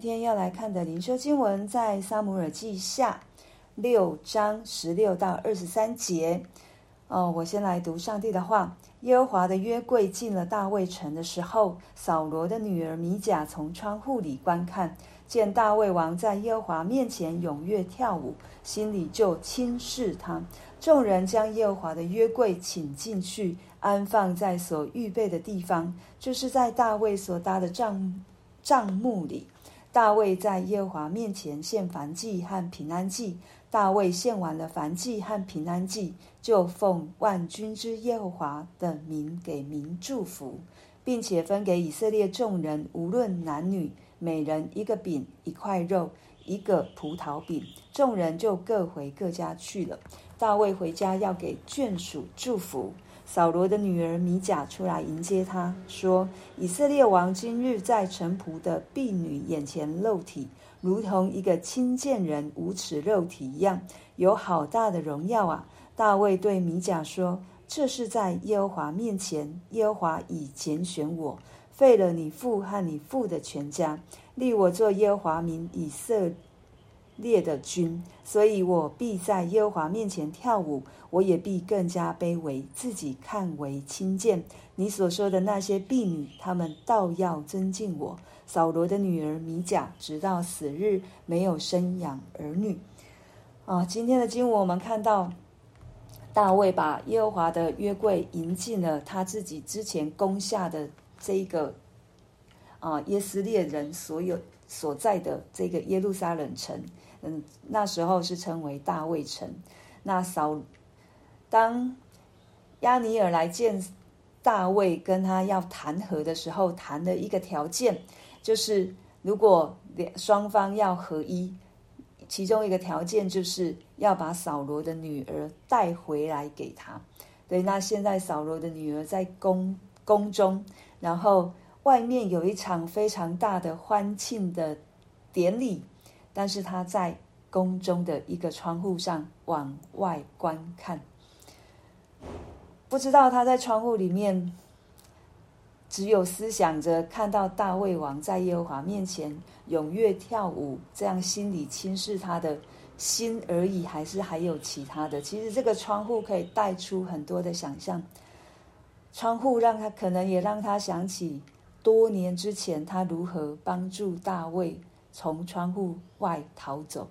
今天要来看的灵修经文在撒母耳记下六章十六到二十三节。哦，我先来读上帝的话。耶和华的约柜进了大卫城的时候，扫罗的女儿米甲从窗户里观看，见大卫王在耶和华面前踊跃跳舞，心里就轻视他。众人将耶和华的约柜请进去，安放在所预备的地方，就是在大卫所搭的帐帐幕里。大卫在耶和华面前献燔祭和平安祭。大卫献完了燔祭和平安祭，就奉万军之耶和华的名给民祝福，并且分给以色列众人，无论男女，每人一个饼、一块肉、一个葡萄饼。众人就各回各家去了。大卫回家要给眷属祝福。扫罗的女儿米甲出来迎接他，说：“以色列王今日在臣仆的婢女眼前露体。”如同一个亲贱人无耻肉体一样，有好大的荣耀啊！大卫对米甲说：“这是在耶和华面前，耶和华已拣选我，废了你父和你父的全家，立我做耶和华民以色列的君，所以我必在耶和华面前跳舞，我也必更加卑微，自己看为轻贱。你所说的那些婢女，她们倒要尊敬我。”扫罗的女儿米甲，直到死日没有生养儿女。啊，今天的经文我们看到，大卫把耶和华的约柜迎进了他自己之前攻下的这一个啊耶斯列人所有所在的这个耶路撒冷城。嗯，那时候是称为大卫城。那扫当亚尼尔来见大卫，跟他要谈和的时候，谈了一个条件。就是如果两双方要合一，其中一个条件就是要把扫罗的女儿带回来给他。对，那现在扫罗的女儿在宫宫中，然后外面有一场非常大的欢庆的典礼，但是他在宫中的一个窗户上往外观看，不知道他在窗户里面。只有思想着看到大卫王在耶和华面前踊跃跳舞，这样心里轻视他的心而已，还是还有其他的？其实这个窗户可以带出很多的想象。窗户让他可能也让他想起多年之前他如何帮助大卫从窗户外逃走，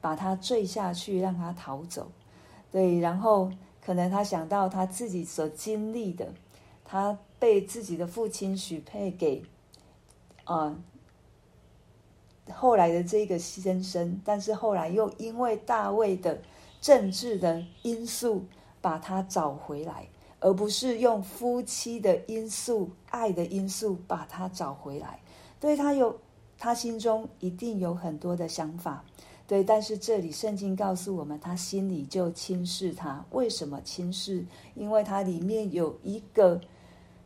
把他坠下去让他逃走。对，然后可能他想到他自己所经历的，他。被自己的父亲许配给，啊、呃，后来的这个先生，但是后来又因为大卫的政治的因素把他找回来，而不是用夫妻的因素、爱的因素把他找回来。对，他有，他心中一定有很多的想法，对，但是这里圣经告诉我们，他心里就轻视他。为什么轻视？因为他里面有一个。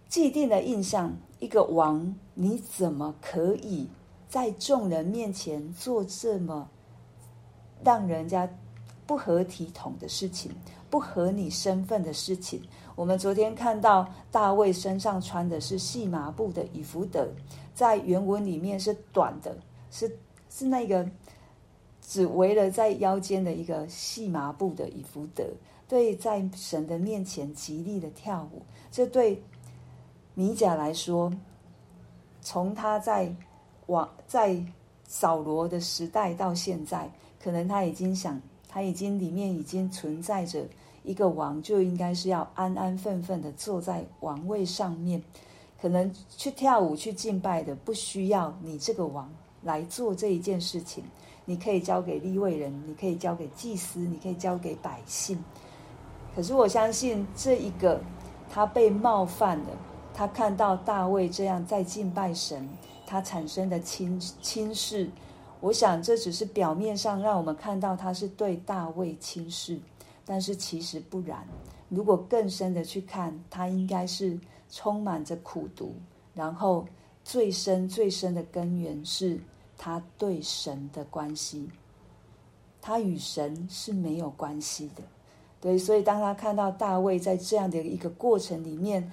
既定的印象，一个王，你怎么可以在众人面前做这么让人家不合体统的事情，不合你身份的事情？我们昨天看到大卫身上穿的是细麻布的以弗得，在原文里面是短的，是是那个只围了在腰间的一个细麻布的以福德，对，在神的面前极力的跳舞，这对。米甲来说，从他在王在扫罗的时代到现在，可能他已经想，他已经里面已经存在着一个王，就应该是要安安分分的坐在王位上面，可能去跳舞去敬拜的，不需要你这个王来做这一件事情，你可以交给立位人，你可以交给祭司，你可以交给百姓。可是我相信这一个他被冒犯了。他看到大卫这样在敬拜神，他产生的轻轻视，我想这只是表面上让我们看到他是对大卫轻视，但是其实不然。如果更深的去看，他应该是充满着苦毒，然后最深最深的根源是他对神的关系，他与神是没有关系的。对，所以当他看到大卫在这样的一个过程里面，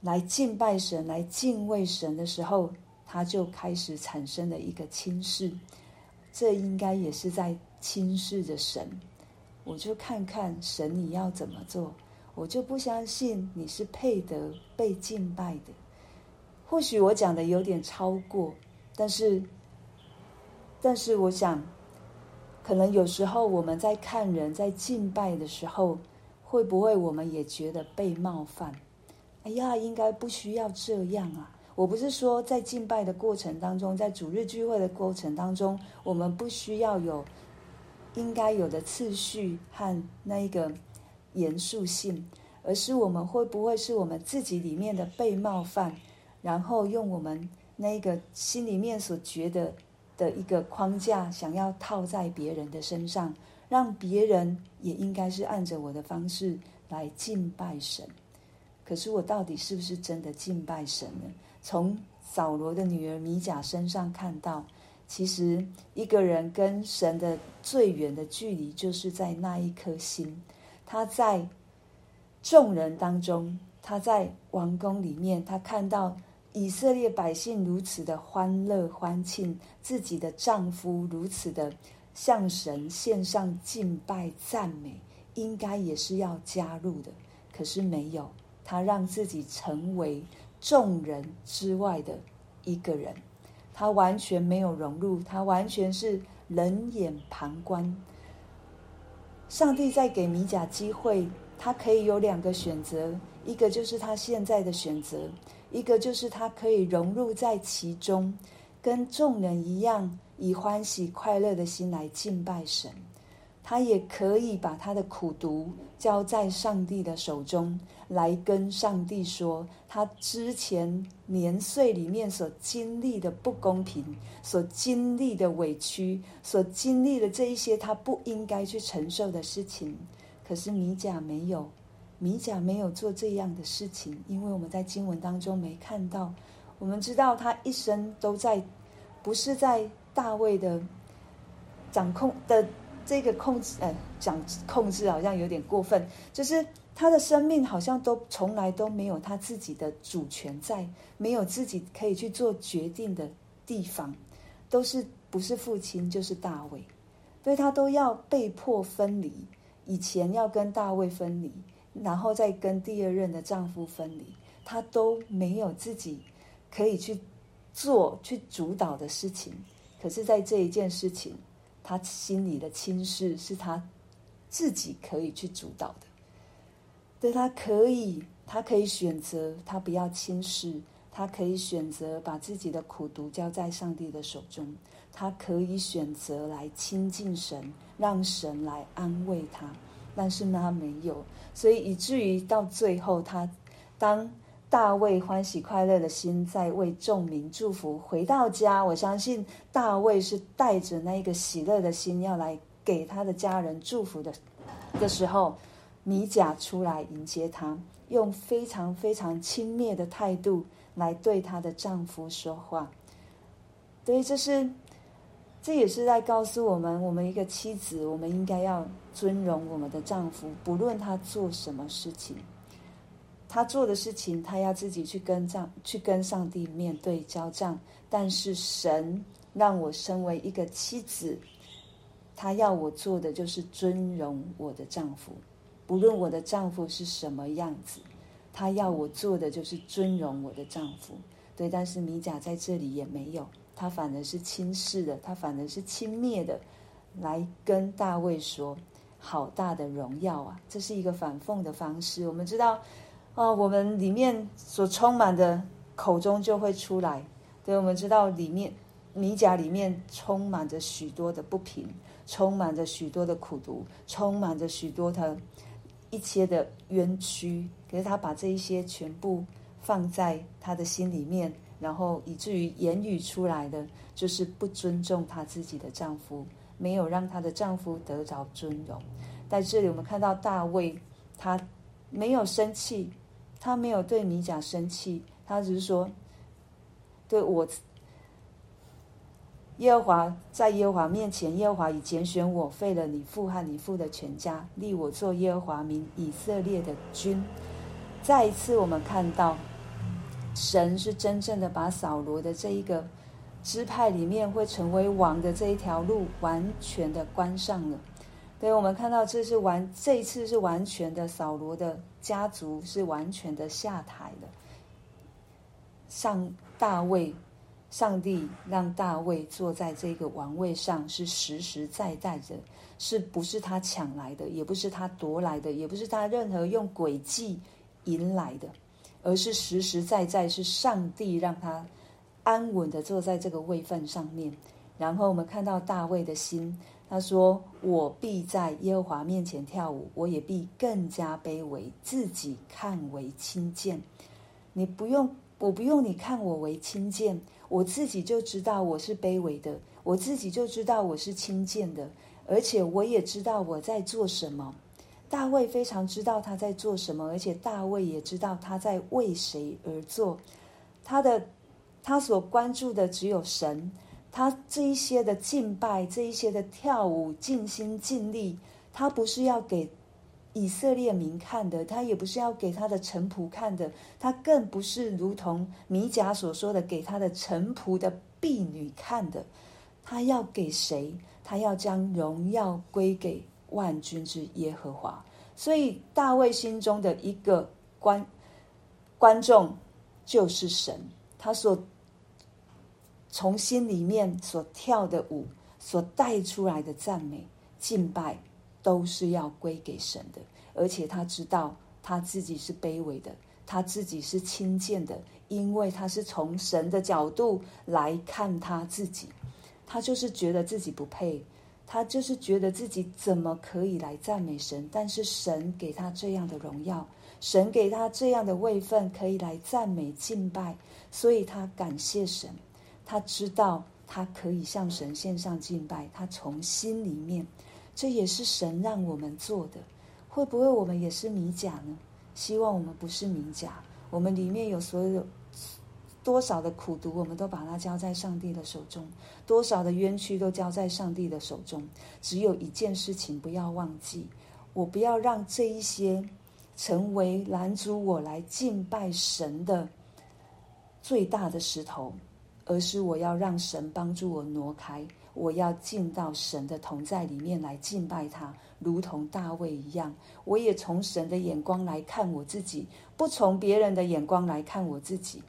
来敬拜神，来敬畏神的时候，他就开始产生了一个轻视，这应该也是在轻视着神。我就看看神你要怎么做，我就不相信你是配得被敬拜的。或许我讲的有点超过，但是，但是我想，可能有时候我们在看人在敬拜的时候，会不会我们也觉得被冒犯？哎呀，应该不需要这样啊！我不是说在敬拜的过程当中，在主日聚会的过程当中，我们不需要有应该有的次序和那一个严肃性，而是我们会不会是我们自己里面的被冒犯？然后用我们那个心里面所觉得的一个框架，想要套在别人的身上，让别人也应该是按着我的方式来敬拜神。可是我到底是不是真的敬拜神呢？从扫罗的女儿米甲身上看到，其实一个人跟神的最远的距离，就是在那一颗心。他在众人当中，他在王宫里面，他看到。以色列百姓如此的欢乐欢庆，自己的丈夫如此的向神献上敬拜赞美，应该也是要加入的。可是没有，他让自己成为众人之外的一个人，他完全没有融入，他完全是冷眼旁观。上帝在给米甲机会，他可以有两个选择，一个就是他现在的选择。一个就是他可以融入在其中，跟众人一样，以欢喜快乐的心来敬拜神。他也可以把他的苦毒交在上帝的手中，来跟上帝说他之前年岁里面所经历的不公平，所经历的委屈，所经历的这一些他不应该去承受的事情。可是米甲没有。米甲没有做这样的事情，因为我们在经文当中没看到。我们知道他一生都在，不是在大卫的掌控的这个控制，呃，讲控制好像有点过分，就是他的生命好像都从来都没有他自己的主权在，没有自己可以去做决定的地方，都是不是父亲就是大卫，所以他都要被迫分离，以前要跟大卫分离。然后再跟第二任的丈夫分离，她都没有自己可以去做、去主导的事情。可是，在这一件事情，他心里的轻视是他自己可以去主导的。对，他可以，他可以选择，他不要轻视，他可以选择把自己的苦毒交在上帝的手中，他可以选择来亲近神，让神来安慰他。但是呢，他没有，所以以至于到最后，他当大卫欢喜快乐的心在为众民祝福，回到家，我相信大卫是带着那一个喜乐的心要来给他的家人祝福的的时候，米甲出来迎接他，用非常非常轻蔑的态度来对她的丈夫说话，对，这是。这也是在告诉我们，我们一个妻子，我们应该要尊荣我们的丈夫，不论他做什么事情，他做的事情，他要自己去跟账，去跟上帝面对交账。但是神让我身为一个妻子，他要我做的就是尊荣我的丈夫，不论我的丈夫是什么样子，他要我做的就是尊荣我的丈夫。对，但是米甲在这里也没有。他反而是轻视的，他反而是轻蔑的，来跟大卫说：“好大的荣耀啊！”这是一个反讽的方式。我们知道，啊、我们里面所充满的口中就会出来。对，我们知道里面米甲里面充满着许多的不平，充满着许多的苦毒，充满着许多的一切的冤屈。可是他把这一些全部放在他的心里面。然后以至于言语出来的就是不尊重她自己的丈夫，没有让她的丈夫得着尊荣。在这里，我们看到大卫，他没有生气，他没有对米甲生气，他只是说：“对我，耶和华在耶和华面前，耶和华已拣选我，废了你父和你父的全家，立我做耶和华民以色列的君。”再一次，我们看到。神是真正的把扫罗的这一个支派里面会成为王的这一条路完全的关上了。所以我们看到这是完这一次是完全的扫罗的家族是完全的下台了。上大卫，上帝让大卫坐在这个王位上是实实在在的，是不是他抢来的，也不是他夺来的，也不是他任何用诡计赢来的。而是实实在在是上帝让他安稳的坐在这个位份上面，然后我们看到大卫的心，他说：“我必在耶和华面前跳舞，我也必更加卑微，自己看为轻贱。你不用，我不用你看我为轻贱，我自己就知道我是卑微的，我自己就知道我是轻贱的，而且我也知道我在做什么。”大卫非常知道他在做什么，而且大卫也知道他在为谁而做。他的他所关注的只有神。他这一些的敬拜，这一些的跳舞，尽心尽力，他不是要给以色列民看的，他也不是要给他的臣仆看的，他更不是如同米甲所说的给他的臣仆的婢女看的。他要给谁？他要将荣耀归给。万军之耶和华，所以大卫心中的一个观观众就是神，他所从心里面所跳的舞，所带出来的赞美敬拜，都是要归给神的。而且他知道他自己是卑微的，他自己是轻贱的，因为他是从神的角度来看他自己，他就是觉得自己不配。他就是觉得自己怎么可以来赞美神，但是神给他这样的荣耀，神给他这样的位分，可以来赞美敬拜，所以他感谢神。他知道他可以向神献上敬拜，他从心里面，这也是神让我们做的。会不会我们也是米甲呢？希望我们不是米甲，我们里面有所有。多少的苦毒，我们都把它交在上帝的手中；多少的冤屈，都交在上帝的手中。只有一件事情不要忘记：我不要让这一些成为拦阻我来敬拜神的最大的石头，而是我要让神帮助我挪开。我要进到神的同在里面来敬拜他，如同大卫一样。我也从神的眼光来看我自己，不从别人的眼光来看我自己。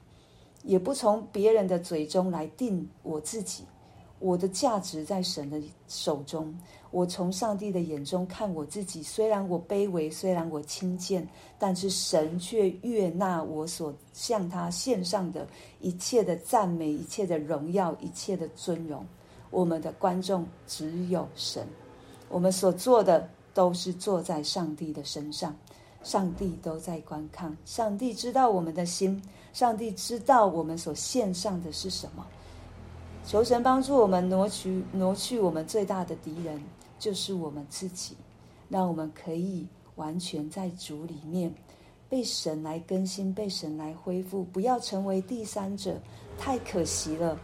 也不从别人的嘴中来定我自己，我的价值在神的手中。我从上帝的眼中看我自己，虽然我卑微，虽然我轻贱，但是神却悦纳我所向他献上的一切的赞美，一切的荣耀，一切的尊荣。我们的观众只有神，我们所做的都是坐在上帝的身上。上帝都在观看，上帝知道我们的心，上帝知道我们所献上的是什么。求神帮助我们挪去挪去我们最大的敌人，就是我们自己，让我们可以完全在主里面被神来更新，被神来恢复，不要成为第三者，太可惜了。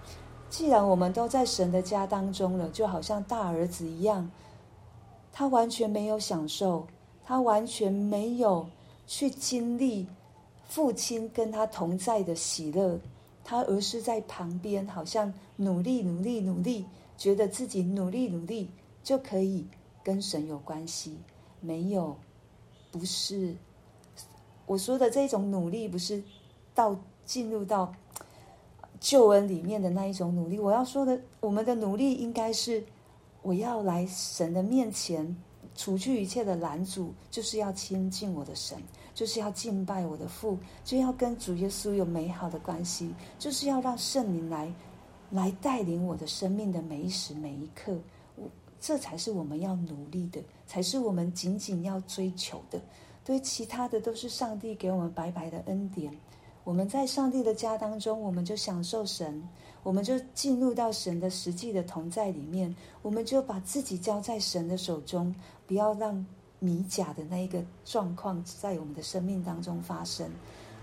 既然我们都在神的家当中了，就好像大儿子一样，他完全没有享受。他完全没有去经历父亲跟他同在的喜乐，他而是在旁边，好像努力努力努力，觉得自己努力努力就可以跟神有关系。没有，不是我说的这种努力，不是到进入到救恩里面的那一种努力。我要说的，我们的努力应该是我要来神的面前。除去一切的拦阻，就是要亲近我的神，就是要敬拜我的父，就要跟主耶稣有美好的关系，就是要让圣灵来，来带领我的生命的每一时每一刻。这才是我们要努力的，才是我们紧紧要追求的。对其他的都是上帝给我们白白的恩典。我们在上帝的家当中，我们就享受神。我们就进入到神的实际的同在里面，我们就把自己交在神的手中，不要让米甲的那一个状况在我们的生命当中发生，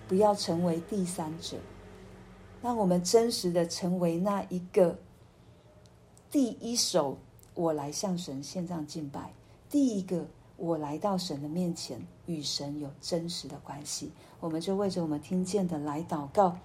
不要成为第三者，让我们真实的成为那一个第一手，我来向神献上敬拜，第一个我来到神的面前，与神有真实的关系。我们就为着我们听见的来祷告，